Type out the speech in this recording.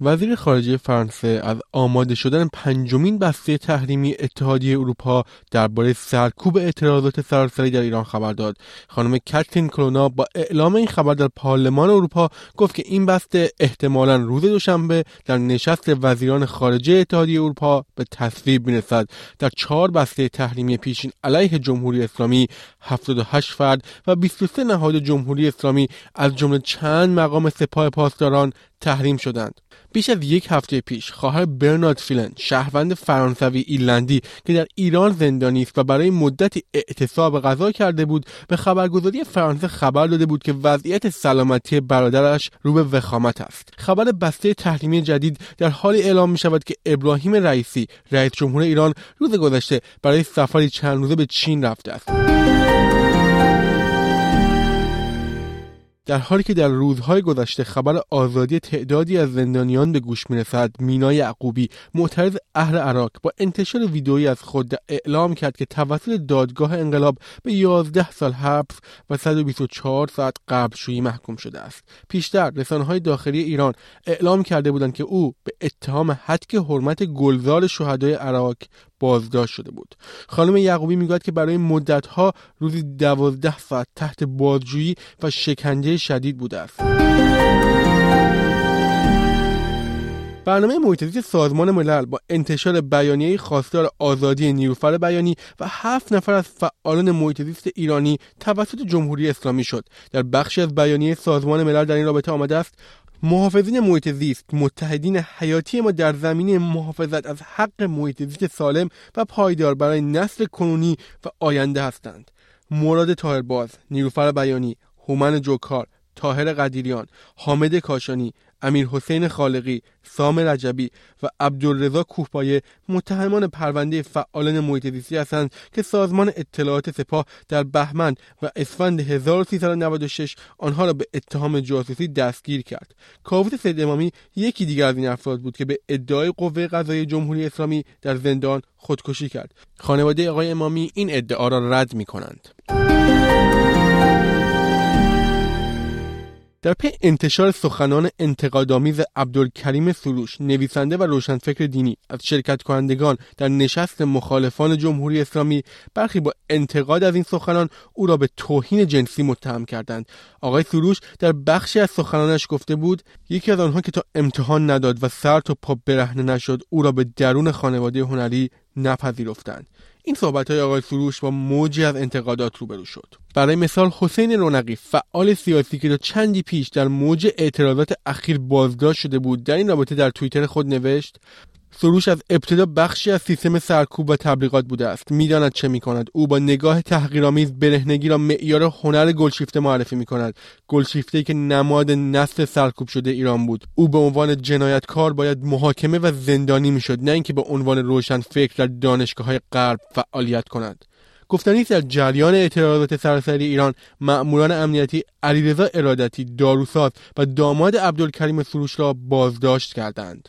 وزیر خارجه فرانسه از آماده شدن پنجمین بسته تحریمی اتحادیه اروپا درباره سرکوب اعتراضات سراسری در ایران خبر داد. خانم کاترین کلونا با اعلام این خبر در پارلمان اروپا گفت که این بسته احتمالا روز دوشنبه در نشست وزیران خارجه اتحادیه اروپا به تصویب می‌رسد. در چهار بسته تحریمی پیشین علیه جمهوری اسلامی 78 فرد و 23 نهاد جمهوری اسلامی از جمله چند مقام سپاه پاسداران تحریم شدند. بیش از یک هفته پیش خواهر برنارد فیلن شهروند فرانسوی ایرلندی که در ایران زندانی است و برای مدتی اعتصاب غذا کرده بود به خبرگزاری فرانسه خبر داده بود که وضعیت سلامتی برادرش رو به وخامت است خبر بسته تحریمی جدید در حالی اعلام می شود که ابراهیم رئیسی رئیس جمهور ایران روز گذشته برای سفری چند روزه به چین رفته است در حالی که در روزهای گذشته خبر آزادی تعدادی از زندانیان به گوش می‌رسد مینا یعقوبی معترض اهل عراق با انتشار ویدئویی از خود اعلام کرد که توسط دادگاه انقلاب به 11 سال حبس و 124 ساعت قبضشویی محکوم شده است. پیشتر رسانه‌های داخلی ایران اعلام کرده بودند که او به اتهام حتک حرمت گلزار شهدای عراق بازداشت شده بود. خانم یعقوبی می‌گوید که برای مدتها روزی دوازده ساعت تحت بازجویی و شکنجه شدید بوده است برنامه محیط سازمان ملل با انتشار بیانیه خواستار آزادی نیروفر بیانی و هفت نفر از فعالان محیط ایرانی توسط جمهوری اسلامی شد. در بخشی از بیانیه سازمان ملل در این رابطه آمده است محافظین محیط زیست متحدین حیاتی ما در زمینه محافظت از حق محیط زیست سالم و پایدار برای نسل کنونی و آینده هستند. مراد تاهرباز نیلوفر بیانی هومن جوکار تاهر قدیریان حامد کاشانی امیر حسین خالقی، سام رجبی و عبدالرضا کوهپایه متهمان پرونده فعالان محیط هستند که سازمان اطلاعات سپاه در بهمن و اسفند 1396 آنها را به اتهام جاسوسی دستگیر کرد. کاووس سید امامی یکی دیگر از این افراد بود که به ادعای قوه قضایی جمهوری اسلامی در زندان خودکشی کرد. خانواده آقای امامی این ادعا را رد می کنند. در پی انتشار سخنان انتقادآمیز عبدالکریم سروش نویسنده و روشنفکر دینی از شرکت کنندگان در نشست مخالفان جمهوری اسلامی برخی با انتقاد از این سخنان او را به توهین جنسی متهم کردند. آقای سروش در بخشی از سخنانش گفته بود یکی از آنها که تا امتحان نداد و سر تا پا برهنه نشد او را به درون خانواده هنری نپذیرفتند. این صحبت های آقای سروش با موجی از انتقادات روبرو شد. برای مثال حسین رونقی فعال سیاسی که تا چندی پیش در موج اعتراضات اخیر بازداشت شده بود در این رابطه در توییتر خود نوشت سروش از ابتدا بخشی از سیستم سرکوب و تبلیغات بوده است. می‌داند چه می‌کند. او با نگاه تحقیرآمیز برهنگی را معیار هنر گلشیفته معرفی می‌کند. گلشیفته که نماد نسل سرکوب شده ایران بود. او به عنوان جنایتکار باید محاکمه و زندانی می‌شد نه اینکه به عنوان روشن فکر در دانشگاه های غرب فعالیت کند. گفتنی در جریان اعتراضات سراسری ایران مأموران امنیتی علیرضا ارادتی داروساز و داماد عبدالکریم سروش را بازداشت کردند.